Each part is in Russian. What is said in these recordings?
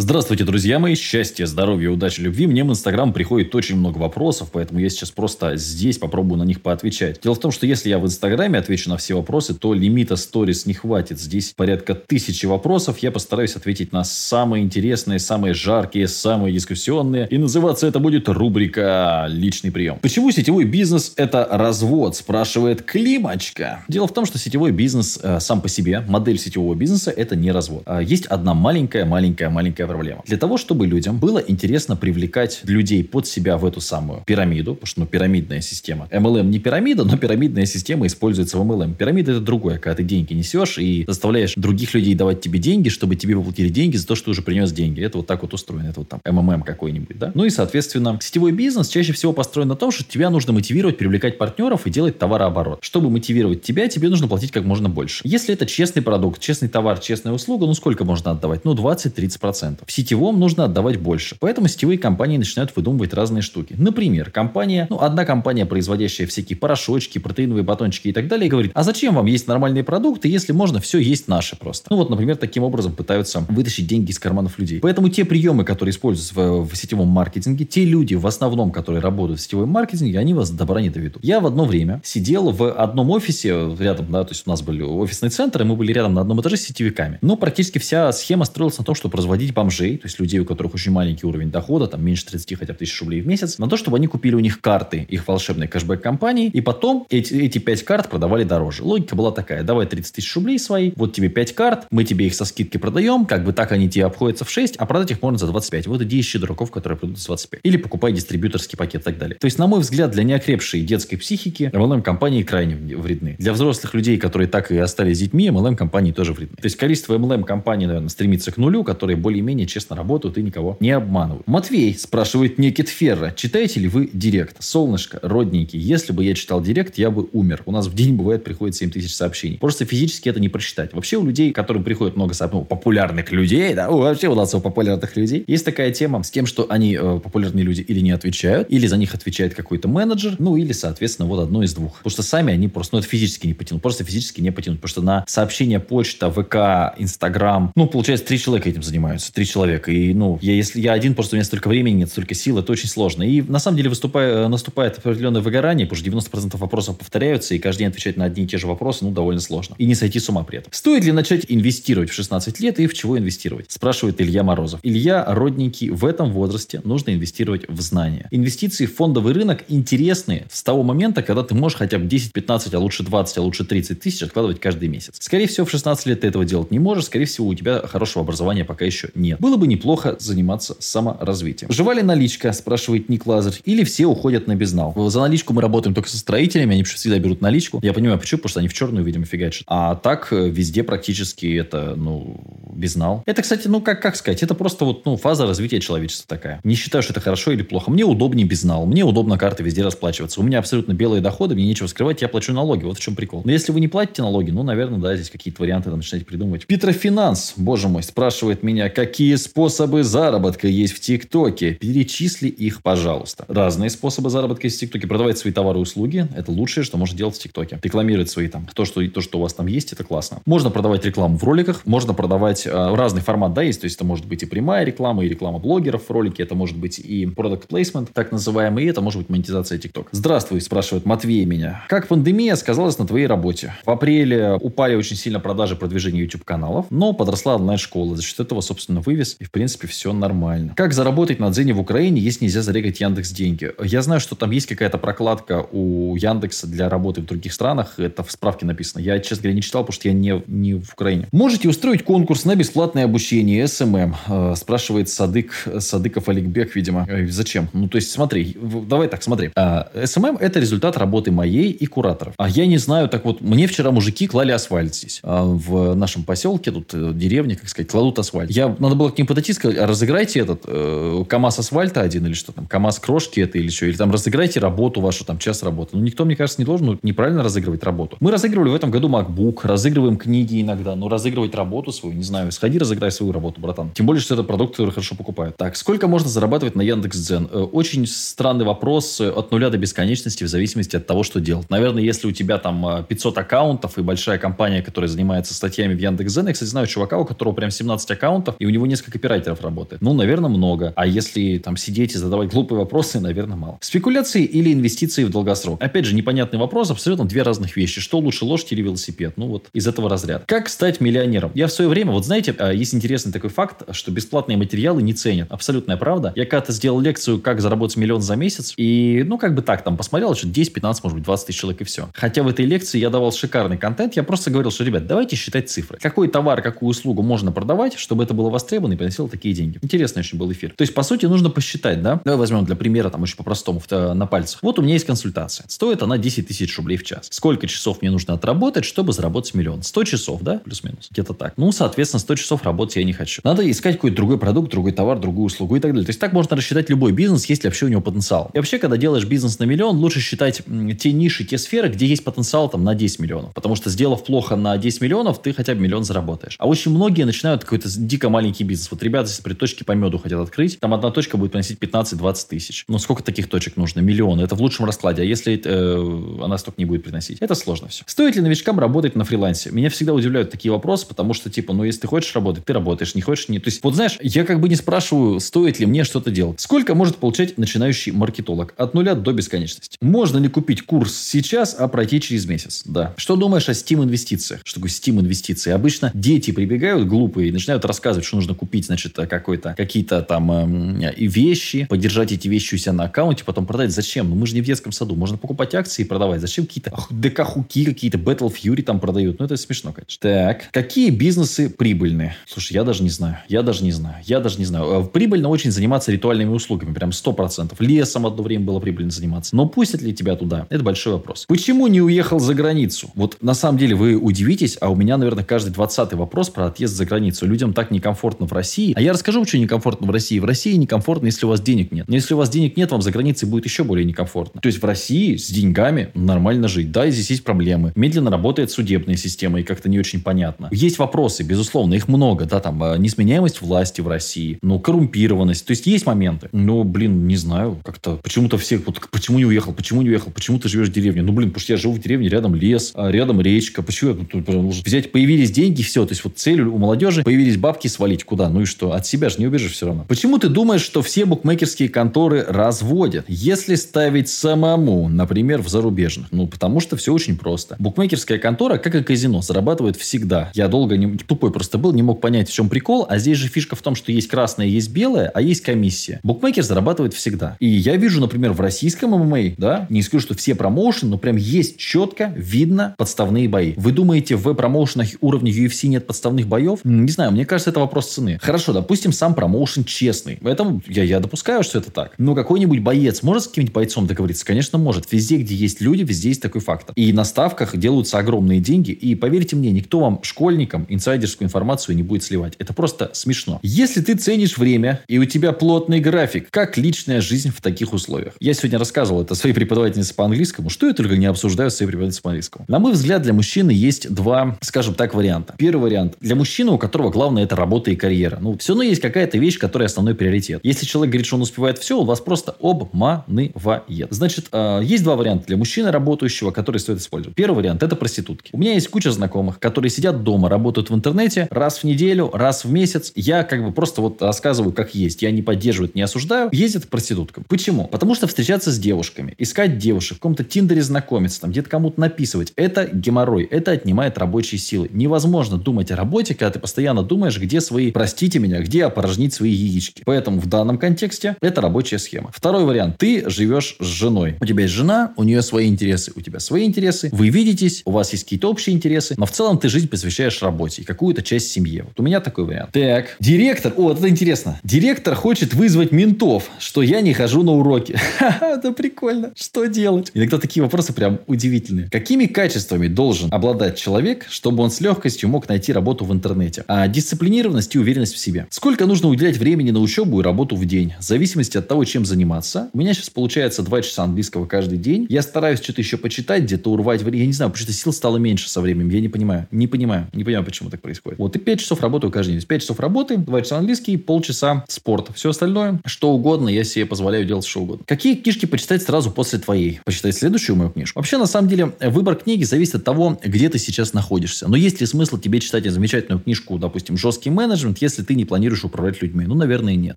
Здравствуйте, друзья мои. Счастья, здоровья, удачи, любви. Мне в Инстаграм приходит очень много вопросов, поэтому я сейчас просто здесь попробую на них поотвечать. Дело в том, что если я в Инстаграме отвечу на все вопросы, то лимита сторис не хватит. Здесь порядка тысячи вопросов. Я постараюсь ответить на самые интересные, самые жаркие, самые дискуссионные. И называться это будет рубрика «Личный прием». Почему сетевой бизнес – это развод? Спрашивает Климочка. Дело в том, что сетевой бизнес э, сам по себе, модель сетевого бизнеса – это не развод. А есть одна маленькая, маленькая, маленькая проблема. Для того, чтобы людям было интересно привлекать людей под себя в эту самую пирамиду, потому что ну, пирамидная система. MLM не пирамида, но пирамидная система используется в MLM. Пирамида это другое, когда ты деньги несешь и заставляешь других людей давать тебе деньги, чтобы тебе выплатили деньги за то, что ты уже принес деньги. Это вот так вот устроено. Это вот там МММ какой-нибудь, да? Ну и, соответственно, сетевой бизнес чаще всего построен на том, что тебя нужно мотивировать, привлекать партнеров и делать товарооборот. Чтобы мотивировать тебя, тебе нужно платить как можно больше. Если это честный продукт, честный товар, честная услуга, ну сколько можно отдавать? Ну 20-30%. В сетевом нужно отдавать больше. Поэтому сетевые компании начинают выдумывать разные штуки. Например, компания, ну, одна компания, производящая всякие порошочки, протеиновые батончики и так далее, говорит, а зачем вам есть нормальные продукты, если можно все есть наше просто? Ну, вот, например, таким образом пытаются вытащить деньги из карманов людей. Поэтому те приемы, которые используются в, в сетевом маркетинге, те люди в основном, которые работают в сетевом маркетинге, они вас до добра не доведут. Я в одно время сидел в одном офисе рядом, да, то есть у нас были офисные центры, мы были рядом на одном этаже с сетевиками. Но практически вся схема строилась на том, чтобы разводить бомжей, то есть людей, у которых очень маленький уровень дохода, там меньше 30 хотя бы тысяч рублей в месяц, на то, чтобы они купили у них карты их волшебной кэшбэк-компании, и потом эти, эти 5 карт продавали дороже. Логика была такая, давай 30 тысяч рублей свои, вот тебе 5 карт, мы тебе их со скидкой продаем, как бы так они тебе обходятся в 6, а продать их можно за 25. Вот иди ищи дураков, которые продают за 25. Или покупай дистрибьюторский пакет и так далее. То есть, на мой взгляд, для неокрепшей детской психики MLM-компании крайне вредны. Для взрослых людей, которые так и остались детьми, MLM-компании тоже вредны. То есть, количество MLM-компаний, наверное, стремится к нулю, которые более-менее честно работают и никого не обманывают. Матвей спрашивает Некит Ферра, читаете ли вы Директ? Солнышко, родненький, если бы я читал Директ, я бы умер. У нас в день бывает приходит 7 тысяч сообщений. Просто физически это не прочитать. Вообще у людей, которым приходит много ну, популярных людей, да, вообще у нас у популярных людей, есть такая тема с тем, что они, э, популярные люди, или не отвечают, или за них отвечает какой-то менеджер, ну или, соответственно, вот одно из двух. Потому что сами они просто, ну это физически не потянут, просто физически не потянут. Потому что на сообщения почта, ВК, Инстаграм, ну, получается, три человека этим занимаются, три человека. И, ну, я, если я один, просто у меня столько времени нет, столько сил, это очень сложно. И на самом деле выступая, наступает определенное выгорание, потому что 90% вопросов повторяются, и каждый день отвечать на одни и те же вопросы, ну, довольно сложно. И не сойти с ума при этом. Стоит ли начать инвестировать в 16 лет и в чего инвестировать? Спрашивает Илья Морозов. Илья, родненький, в этом возрасте нужно инвестировать в знания. Инвестиции в фондовый рынок интересны с того момента, когда ты можешь хотя бы 10, 15, а лучше 20, а лучше 30 тысяч откладывать каждый месяц. Скорее всего, в 16 лет ты этого делать не можешь, скорее всего, у тебя хорошего образования пока еще нет. Было бы неплохо заниматься саморазвитием. Жива ли наличка, спрашивает Ник Лазарь, или все уходят на безнал? За наличку мы работаем только со строителями, они всегда берут наличку. Я понимаю, почему, потому что они в черную, видимо, фигачат. А так э, везде практически это, ну, безнал. Это, кстати, ну, как, как сказать, это просто вот, ну, фаза развития человечества такая. Не считаю, что это хорошо или плохо. Мне удобнее безнал. Мне удобно карты везде расплачиваться. У меня абсолютно белые доходы, мне нечего скрывать, я плачу налоги. Вот в чем прикол. Но если вы не платите налоги, ну, наверное, да, здесь какие-то варианты там начинаете придумывать. Петрофинанс, боже мой, спрашивает меня, какие способы заработка есть в ТикТоке. Перечисли их, пожалуйста. Разные способы заработка есть в ТикТоке. Продавать свои товары и услуги – это лучшее, что можно делать в ТикТоке. Рекламировать свои там, то что, то, что у вас там есть, это классно. Можно продавать рекламу в роликах, можно продавать э, разный формат, да, есть. То есть это может быть и прямая реклама, и реклама блогеров в ролике, это может быть и product placement, так называемый, и это может быть монетизация ТикТок. Здравствуй, спрашивает Матвей меня. Как пандемия сказалась на твоей работе? В апреле упали очень сильно продажи продвижения YouTube каналов, но подросла онлайн-школа. За счет этого, собственно, вывез, и в принципе все нормально. Как заработать на Дзене в Украине, если нельзя зарегать Яндекс деньги? Я знаю, что там есть какая-то прокладка у Яндекса для работы в других странах. Это в справке написано. Я, честно говоря, не читал, потому что я не, не в Украине. Можете устроить конкурс на бесплатное обучение SMM? Э, спрашивает Садык, Садыков Олегбек, видимо. Э, зачем? Ну, то есть, смотри, давай так, смотри. А, SMM – это результат работы моей и кураторов. А я не знаю, так вот, мне вчера мужики клали асфальт здесь. В нашем поселке, тут э, деревне, как сказать, кладут асфальт. Я, надо было к ним подойти и сказать, а разыграйте этот э, КАМАЗ асфальта один или что там, КАМАЗ крошки это или что, или там разыграйте работу вашу, там, час работы. Ну, никто, мне кажется, не должен ну, неправильно разыгрывать работу. Мы разыгрывали в этом году MacBook, разыгрываем книги иногда, но разыгрывать работу свою, не знаю, сходи, разыграй свою работу, братан. Тем более, что это продукт, который хорошо покупают. Так, сколько можно зарабатывать на Яндекс.Дзен? Э, очень странный вопрос э, от нуля до бесконечности в зависимости от того, что делать. Наверное, если у тебя там 500 э, аккаунтов и большая компания, которая занимается статьями в Яндекс.Дзен, я, кстати, знаю чувака, у которого прям 17 аккаунтов, и у него несколько копирайтеров работает? Ну, наверное, много. А если там сидеть и задавать глупые вопросы, наверное, мало. Спекуляции или инвестиции в долгосрок? Опять же, непонятный вопрос, абсолютно две разных вещи. Что лучше, лошадь или велосипед? Ну, вот из этого разряда. Как стать миллионером? Я в свое время, вот знаете, а, есть интересный такой факт, что бесплатные материалы не ценят. Абсолютная правда. Я когда-то сделал лекцию, как заработать миллион за месяц, и, ну, как бы так, там посмотрел, что 10, 15, может быть, 20 тысяч человек и все. Хотя в этой лекции я давал шикарный контент, я просто говорил, что, ребят, давайте считать цифры. Какой товар, какую услугу можно продавать, чтобы это было востребовано и приносило такие деньги. Интересный очень был эфир. То есть, по сути, нужно посчитать, да? Давай возьмем для примера, там, очень по-простому, на пальцах. Вот у меня есть консультация. Стоит она 10 тысяч рублей в час. Сколько часов мне нужно отработать, чтобы заработать миллион? 100 часов, да? Плюс-минус. Где-то так. Ну, соответственно, 100 часов работать я не хочу. Надо искать какой-то другой продукт, другой товар, другую услугу и так далее. То есть, так можно рассчитать любой бизнес, если вообще у него потенциал. И вообще, когда делаешь бизнес на миллион, лучше считать те ниши, те сферы, где есть потенциал там на 10 миллионов. Потому что сделав плохо на 10 миллионов, ты хотя бы миллион заработаешь. А очень многие начинают какой-то дико маленький бизнес. Вот ребята, если при точке по меду хотят открыть, там одна точка будет приносить 15-20 тысяч. Ну, сколько таких точек нужно? Миллион. Это в лучшем раскладе. А если э, она столько не будет приносить? Это сложно все. Стоит ли новичкам работать на фрилансе? Меня всегда удивляют такие вопросы, потому что, типа, ну, если ты хочешь работать, ты работаешь, не хочешь, не. То есть, вот знаешь, я как бы не спрашиваю, стоит ли мне что-то делать. Сколько может получать начинающий маркетолог? От нуля до бесконечности. Можно ли купить курс сейчас, а пройти через месяц? Да. Что думаешь о Steam инвестициях? Что такое Steam инвестиции? Обычно дети прибегают глупые и начинают рассказывать, что нужно купить, значит, какой-то, какие-то там э, вещи, поддержать эти вещи у себя на аккаунте, потом продать. Зачем? Ну, мы же не в детском саду. Можно покупать акции и продавать. Зачем какие-то ДК-хуки, какие-то Battle Fury там продают? Ну, это смешно, конечно. Так. Какие бизнесы прибыльные? Слушай, я даже не знаю. Я даже не знаю. Я даже не знаю. Э, прибыльно очень заниматься ритуальными услугами. Прям 100%. Лесом одно время было прибыльно заниматься. Но пустят ли тебя туда? Это большой вопрос. Почему не уехал за границу? Вот на самом деле вы удивитесь, а у меня, наверное, каждый двадцатый вопрос про отъезд за границу. Людям так некомфортно в России. А я расскажу, почему некомфортно в России. В России некомфортно, если у вас денег нет. Но если у вас денег нет, вам за границей будет еще более некомфортно. То есть в России с деньгами нормально жить. Да, и здесь есть проблемы. Медленно работает судебная система и как-то не очень понятно. Есть вопросы, безусловно, их много. Да, там а, несменяемость власти в России, ну, коррумпированность. То есть есть моменты. Но, блин, не знаю, как-то почему-то все, вот почему не уехал, почему не уехал, почему ты живешь в деревне? Ну, блин, потому что я живу в деревне, рядом лес, а рядом речка. Почему я тут взять, появились деньги, все. То есть вот цель у молодежи, появились бабки, свалить куда? Ну и что? От себя же не убежишь все равно. Почему ты думаешь, что все букмекерские конторы разводят, если ставить самому, например, в зарубежных? Ну, потому что все очень просто. Букмекерская контора, как и казино, зарабатывает всегда. Я долго не, тупой просто был, не мог понять, в чем прикол. А здесь же фишка в том, что есть красное, есть белое, а есть комиссия. Букмекер зарабатывает всегда. И я вижу, например, в российском ММА, да, не скажу, что все промоушены, но прям есть четко видно подставные бои. Вы думаете, в промоушенах уровня UFC нет подставных боев? Не знаю, мне кажется, это вопрос цены. Хорошо, допустим, сам промоушен честный. Поэтому я, я допускаю, что это так. Но какой-нибудь боец может с каким-нибудь бойцом договориться? Конечно, может. Везде, где есть люди, везде есть такой фактор. И на ставках делаются огромные деньги. И поверьте мне, никто вам, школьникам, инсайдерскую информацию не будет сливать. Это просто смешно. Если ты ценишь время, и у тебя плотный график, как личная жизнь в таких условиях? Я сегодня рассказывал это своей преподавательнице по английскому. Что я только не обсуждаю с своей преподавательницей по английскому. На мой взгляд, для мужчины есть два, скажем так, варианта. Первый вариант. Для мужчины, у которого главное это работа и карьера. Ну, все равно есть какая-то вещь, которая основной приоритет. Если человек говорит, что он успевает все, он вас просто обманывает. Значит, э, есть два варианта для мужчины работающего, которые стоит использовать. Первый вариант – это проститутки. У меня есть куча знакомых, которые сидят дома, работают в интернете раз в неделю, раз в месяц. Я как бы просто вот рассказываю, как есть. Я не поддерживаю, не осуждаю. Ездят к проституткам. Почему? Потому что встречаться с девушками, искать девушек, в каком-то тиндере знакомиться, там где-то кому-то написывать, это геморрой, это отнимает рабочие силы. Невозможно думать о работе, когда ты постоянно думаешь, где свои, простите меня, где опорожнить свои яички. Поэтому в данном контексте это рабочая схема. Второй вариант. Ты живешь с женой. У тебя есть жена, у нее свои интересы, у тебя свои интересы. Вы видитесь, у вас есть какие-то общие интересы, но в целом ты жизнь посвящаешь работе и какую-то часть семье. Вот у меня такой вариант. Так, директор, о, это интересно. Директор хочет вызвать ментов, что я не хожу на уроки. Это прикольно. Что делать? Иногда такие вопросы прям удивительные. Какими качествами должен обладать человек, чтобы он с легкостью мог найти работу в интернете? А дисциплинированность уверенность в себе. Сколько нужно уделять времени на учебу и работу в день? В зависимости от того, чем заниматься. У меня сейчас получается 2 часа английского каждый день. Я стараюсь что-то еще почитать, где-то урвать время. Я не знаю, потому что сил стало меньше со временем. Я не понимаю. Не понимаю. Не понимаю, почему так происходит. Вот и 5 часов работаю каждый день. 5 часов работы, 2 часа английский, полчаса спорта. Все остальное, что угодно, я себе позволяю делать что угодно. Какие книжки почитать сразу после твоей? Почитать следующую мою книжку? Вообще, на самом деле, выбор книги зависит от того, где ты сейчас находишься. Но есть ли смысл тебе читать замечательную книжку, допустим, «Жесткий менеджмент», менеджмент, если ты не планируешь управлять людьми? Ну, наверное, нет.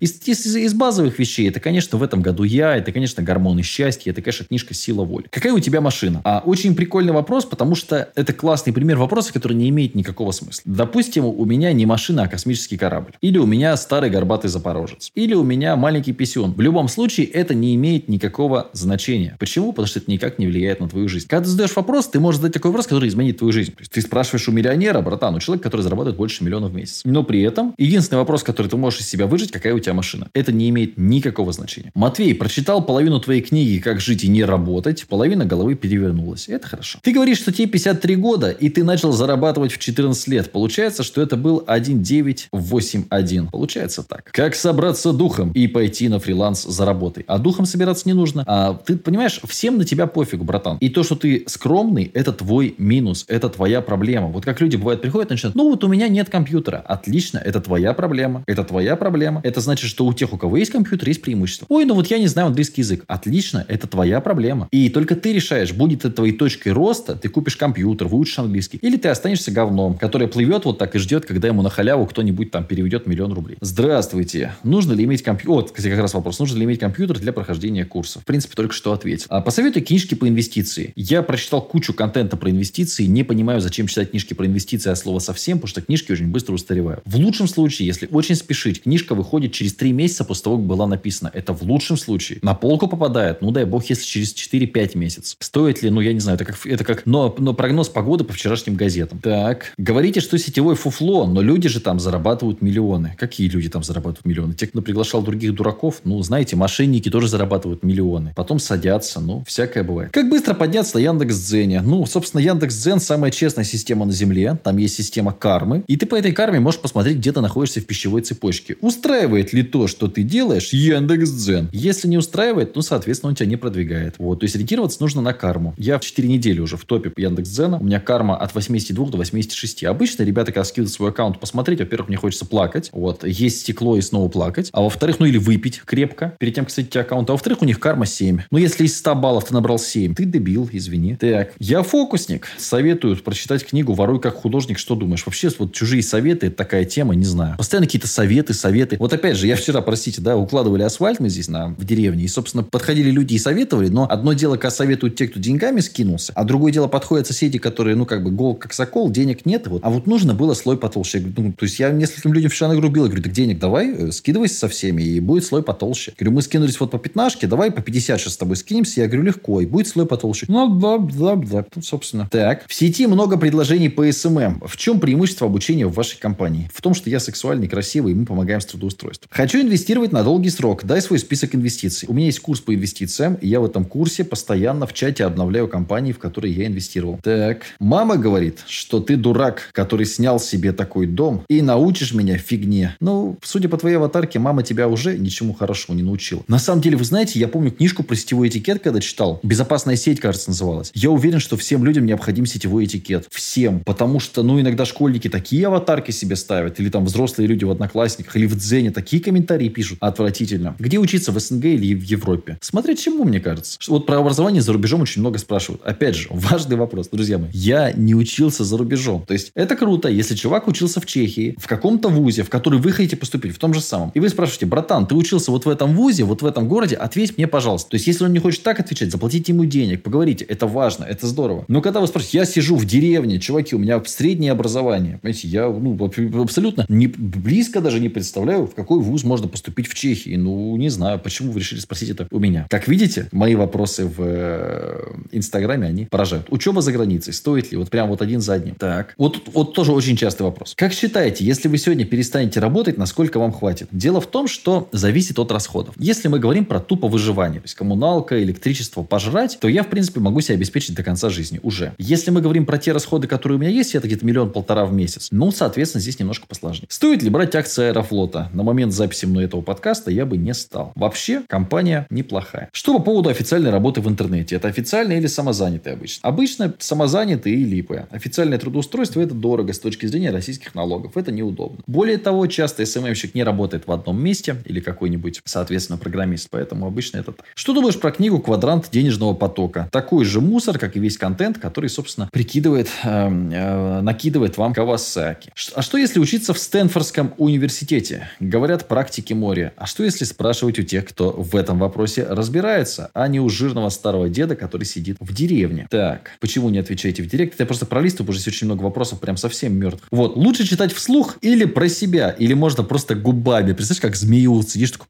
Из, из, из базовых вещей, это, конечно, в этом году я, это, конечно, гормоны счастья, это, конечно, книжка «Сила воли». Какая у тебя машина? А, очень прикольный вопрос, потому что это классный пример вопроса, который не имеет никакого смысла. Допустим, у меня не машина, а космический корабль. Или у меня старый горбатый запорожец. Или у меня маленький писюн. В любом случае, это не имеет никакого значения. Почему? Потому что это никак не влияет на твою жизнь. Когда ты задаешь вопрос, ты можешь задать такой вопрос, который изменит твою жизнь. То есть, ты спрашиваешь у миллионера, братан, у человека, который зарабатывает больше миллиона в месяц. Но при этом, единственный вопрос, который ты можешь из себя выжить, какая у тебя машина. Это не имеет никакого значения. Матвей, прочитал половину твоей книги «Как жить и не работать», половина головы перевернулась. Это хорошо. Ты говоришь, что тебе 53 года, и ты начал зарабатывать в 14 лет. Получается, что это был 1981. Получается так. Как собраться духом и пойти на фриланс за работой? А духом собираться не нужно. А ты понимаешь, всем на тебя пофигу, братан. И то, что ты скромный, это твой минус, это твоя проблема. Вот как люди бывают приходят начинают, ну вот у меня нет компьютера. Отлично, это твоя проблема. Это твоя проблема. Это значит, что у тех, у кого есть компьютер, есть преимущество. Ой, ну вот я не знаю английский язык. Отлично, это твоя проблема. И только ты решаешь, будет это твоей точкой роста, ты купишь компьютер, выучишь английский, или ты останешься говном, которое плывет вот так и ждет, когда ему на халяву кто-нибудь там переведет миллион рублей. Здравствуйте. Нужно ли иметь компьютер? Вот, кстати, как раз вопрос. Нужно ли иметь компьютер для прохождения курса? В принципе, только что ответил. А посоветуй книжки по инвестиции. Я прочитал кучу контента про инвестиции, не понимаю, зачем читать книжки про инвестиции от слова совсем, потому что книжки очень быстро устаревают. В лучшем случае, если очень спешить, книжка выходит через 3 месяца после того, как была написана. Это в лучшем случае. На полку попадает, ну дай бог, если через 4-5 месяцев. Стоит ли, ну я не знаю, это как, это как но, но прогноз погоды по вчерашним газетам. Так. Говорите, что сетевой фуфло, но люди же там зарабатывают миллионы. Какие люди там зарабатывают миллионы? Те, кто приглашал других дураков, ну, знаете, мошенники тоже зарабатывают миллионы. Потом садятся, ну, всякое бывает. Как быстро подняться на Яндекс.Дзене? Ну, собственно, Яндекс.Дзен самая честная система на Земле. Там есть система кармы. И ты по этой карме можешь посмотреть, где ты находишься в пищевой цепочке. Устраивает ли то, что ты делаешь, Яндекс.Дзен? Если не устраивает, ну, соответственно, он тебя не продвигает. Вот. То есть, ориентироваться нужно на карму. Я в 4 недели уже в топе Яндекс.Дзена. У меня карма от 82 до 86. Обычно ребята, когда скидывают свой аккаунт посмотреть, во-первых, мне хочется плакать. Вот. Есть стекло и снова плакать. А во-вторых, ну или выпить крепко перед тем, кстати, аккаунт. А во-вторых, у них карма 7. Ну, если из 100 баллов ты набрал 7, ты дебил, извини. Так. Я фокусник. Советую прочитать книгу «Воруй как художник». Что думаешь? Вообще, вот чужие советы, это такая тема, не знаю. Постоянно какие-то советы, советы. Вот опять же, я вчера, простите, да, укладывали асфальт мы здесь на, в деревне. И, собственно, подходили люди и советовали. Но одно дело, когда советуют те, кто деньгами скинулся. А другое дело, подходят соседи, которые, ну, как бы, гол как сокол, денег нет. Вот. А вот нужно было слой потолще. Я говорю, ну, то есть, я нескольким людям вчера нагрубил. Я говорю, так денег давай, э, скидывайся со всеми, и будет слой потолще. Я говорю, мы скинулись вот по пятнашке, давай по 50 сейчас с тобой скинемся. Я говорю, легко, и будет слой потолще. Ну, да, да, да, ну, собственно. Так. В сети много предложений по SMM. В чем преимущество обучения в вашей компании? В том, что я сексуальный, красивый, и мы помогаем с трудоустройством. Хочу инвестировать на долгий срок. Дай свой список инвестиций. У меня есть курс по инвестициям, и я в этом курсе постоянно в чате обновляю компании, в которые я инвестировал. Так. Мама говорит, что ты дурак, который снял себе такой дом, и научишь меня фигне. Ну, судя по твоей аватарке, мама тебя уже ничему хорошему не научила. На самом деле, вы знаете, я помню книжку про сетевой этикет, когда читал. «Безопасная сеть», кажется, называлась. Я уверен, что всем людям необходим сетевой этикет. Всем. Потому что, ну, иногда школьники такие аватарки себе ставят. Или там взрослые люди в одноклассниках. Или в Дзене такие комментарии пишут. Отвратительно. Где учиться, в СНГ или в Европе? Смотреть чему, мне кажется. Вот про образование за рубежом очень много спрашивают. Опять же, важный вопрос, друзья мои. Я не учился за рубежом. То есть, это круто, если чувак учился в Чехии, в каком-то вузе, в который вы хотите поступить, в том же самом. И вы спрашиваете, братан, ты учился вот в этом вузе, вот в этом городе, ответь мне, пожалуйста. То есть, если он не хочет так отвечать, заплатите ему денег, поговорите. Это важно, это здорово. Но когда вы спрашиваете, я сижу в деревне, чуваки, у меня среднее образование. Понимаете, я ну, абсолютно не, близко даже не представляю, в какой вуз можно поступить в Чехии. Ну, не знаю, почему вы решили спросить это у меня. Как видите, мои вопросы в э, Инстаграме, они поражают. Учеба за границей, стоит ли? Вот прям вот один за одним. Так. Вот, вот тоже очень частый вопрос. Как считаете, если вы сегодня перестанете работать, насколько вам хватит? Дело в том, что зависит от расходов. Если мы говорим про тупо выживание, то есть коммуналка, электричество, пожрать, то я, в принципе, могу себя обеспечить до конца жизни уже. Если мы говорим про те расходы, которые у меня есть, это где-то миллион-полтора в месяц, ну, соответственно, здесь немножко посложнее. Стоит ли брать акции Аэрофлота? На момент записи мной этого подкаста я бы не стал. Вообще, компания неплохая. Что по поводу официальной работы в интернете? Это официальный или самозанятый обычно? Обычно самозанятый и липы. Официальное трудоустройство это дорого с точки зрения российских налогов. Это неудобно. Более того, часто СММщик не работает в одном месте или какой-нибудь, соответственно, программист. Поэтому обычно это так. Что думаешь про книгу «Квадрант денежного потока»? Такой же мусор, как и весь контент, который, собственно, прикидывает, э, э, накидывает вам Кавасаки. А что если учиться в Стэнфордском университете. Говорят, практики море. А что если спрашивать у тех, кто в этом вопросе разбирается, а не у жирного старого деда, который сидит в деревне? Так, почему не отвечаете в директ? Я просто пролистываю, уже здесь очень много вопросов, прям совсем мертвых. Вот, лучше читать вслух или про себя, или можно просто губами. Представляешь, как змею сидишь такой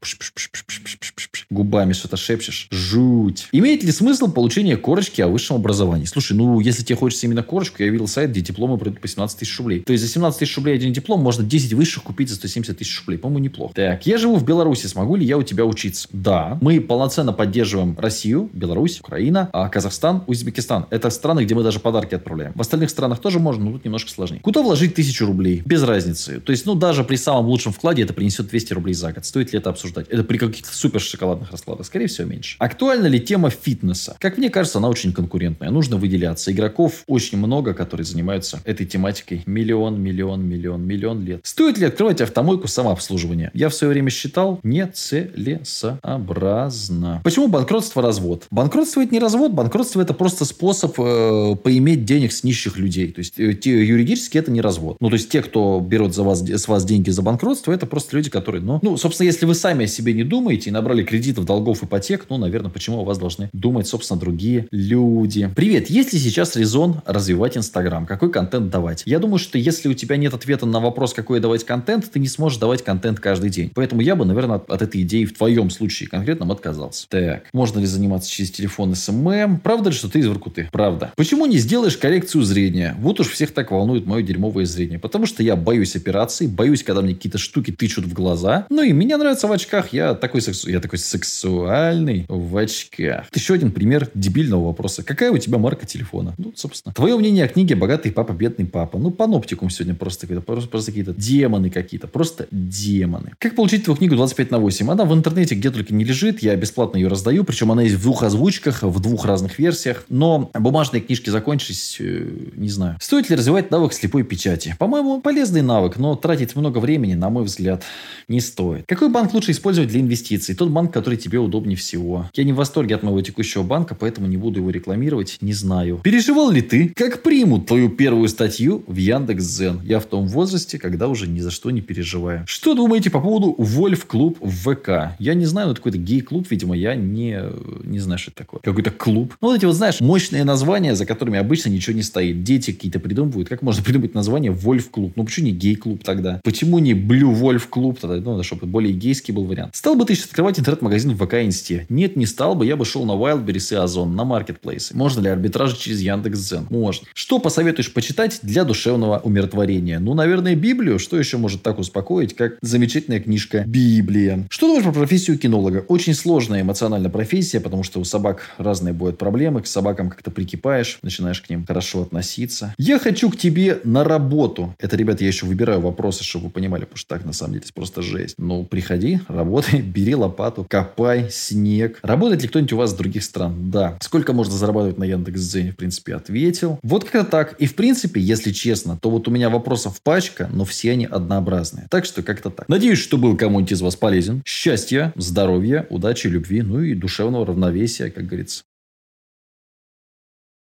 губами что-то шепчешь. Жуть. Имеет ли смысл получение корочки о высшем образовании? Слушай, ну, если тебе хочется именно корочку, я видел сайт, где дипломы придут по 17 тысяч рублей. То есть за 17 тысяч рублей один диплом можно 10 высших купить за 170 тысяч рублей. По-моему, неплохо. Так, я живу в Беларуси. Смогу ли я у тебя учиться? Да. Мы полноценно поддерживаем Россию, Беларусь, Украина, а Казахстан, Узбекистан. Это страны, где мы даже подарки отправляем. В остальных странах тоже можно, но тут немножко сложнее. Куда вложить тысячу рублей? Без разницы. То есть, ну, даже при самом лучшем вкладе это принесет 200 рублей за год. Стоит ли это обсуждать? Это при каких-то супер шоколадных раскладах? Скорее всего, меньше. Актуальна ли тема фитнеса? Как мне кажется, она очень конкурентная. Нужно выделяться. Игроков очень много, которые занимаются этой тематикой. Миллион, миллион, миллион, миллион лет. Стоит ли открывать автомойку самообслуживания? Я в свое время считал нецелесообразно. Почему банкротство развод? Банкротство это не развод, банкротство это просто способ э, поиметь денег с нищих людей. То есть э, те, юридически это не развод. Ну, то есть те, кто берет за вас, с вас деньги за банкротство, это просто люди, которые, ну, ну, собственно, если вы сами о себе не думаете и набрали кредитов, долгов, ипотек, ну, наверное, почему у вас должны думать, собственно, другие люди. Привет, есть ли сейчас резон развивать Инстаграм? Какой контент давать? Я думаю, что если у тебя нет ответа на вопрос, какой давать контент, ты не сможешь давать контент каждый день. Поэтому я бы, наверное, от, этой идеи в твоем случае конкретном отказался. Так, можно ли заниматься через телефон SMM? Правда ли, что ты из Воркуты? Правда. Почему не сделаешь коррекцию зрения? Вот уж всех так волнует мое дерьмовое зрение. Потому что я боюсь операций, боюсь, когда мне какие-то штуки тычут в глаза. Ну и мне нравится в очках. Я такой, сексу... я такой сексуальный в очках. Еще один пример дебильного вопроса. Какая у тебя марка телефона? Ну, собственно. Твое мнение о книге «Богатый папа, бедный папа». Ну, паноптикум сегодня просто просто, просто какие-то демоны какие-то. Просто демоны. Как получить твою книгу 25 на 8? Она в интернете где только не лежит. Я бесплатно ее раздаю. Причем она есть в двух озвучках, в двух разных версиях. Но бумажные книжки закончились, э, не знаю. Стоит ли развивать навык слепой печати? По-моему, полезный навык, но тратить много времени, на мой взгляд, не стоит. Какой банк лучше использовать для инвестиций? Тот банк, который тебе удобнее всего. Я не в восторге от моего текущего банка, поэтому не буду его рекламировать, не знаю. Переживал ли ты, как примут твою первую статью в Яндекс.Зен? Я в том возрасте, когда уже ни за что не переживаю. Что думаете по поводу Вольф Клуб в ВК? Я не знаю, это какой-то гей-клуб, видимо, я не, не знаю, что это такое. Какой-то клуб. Ну, вот эти вот, знаешь, мощные названия, за которыми обычно ничего не стоит. Дети какие-то придумывают. Как можно придумать название Вольф Клуб? Ну, почему не гей-клуб тогда? Почему не Блю Вольф Клуб тогда? Ну, чтобы более гейский был вариант. Стал бы ты сейчас открывать интернет-магазин в ВК Инсте? Нет, не стал бы. Я бы шел на Wildberries и Озон, на маркетплейсы. Можно ли арбитраж через Яндекс.Дзен? Можно. Что посоветуешь почитать для душевного умиротворения? Ну, наверное, Библию. Что еще может так успокоить, как замечательная книжка Библия? Что думаешь про профессию кинолога? Очень сложная эмоциональная профессия, потому что у собак разные бывают проблемы. К собакам как-то прикипаешь, начинаешь к ним хорошо относиться. Я хочу к тебе на работу. Это, ребята, я еще выбираю вопросы, чтобы вы понимали, потому что так, на самом деле, это просто жесть. Ну, приходи, работай, бери лопату, копай снег. Работает ли кто-нибудь у вас с других стран? Да. Сколько можно зарабатывать на Яндекс.Дзене, в принципе, ответил. Вот как-то так. И, в принципе, если честно, то вот у меня вопросов пачка, но все они однообразные. Так что как-то так. Надеюсь, что был кому-нибудь из вас полезен. Счастья, здоровья, удачи, любви, ну и душевного равновесия, как говорится.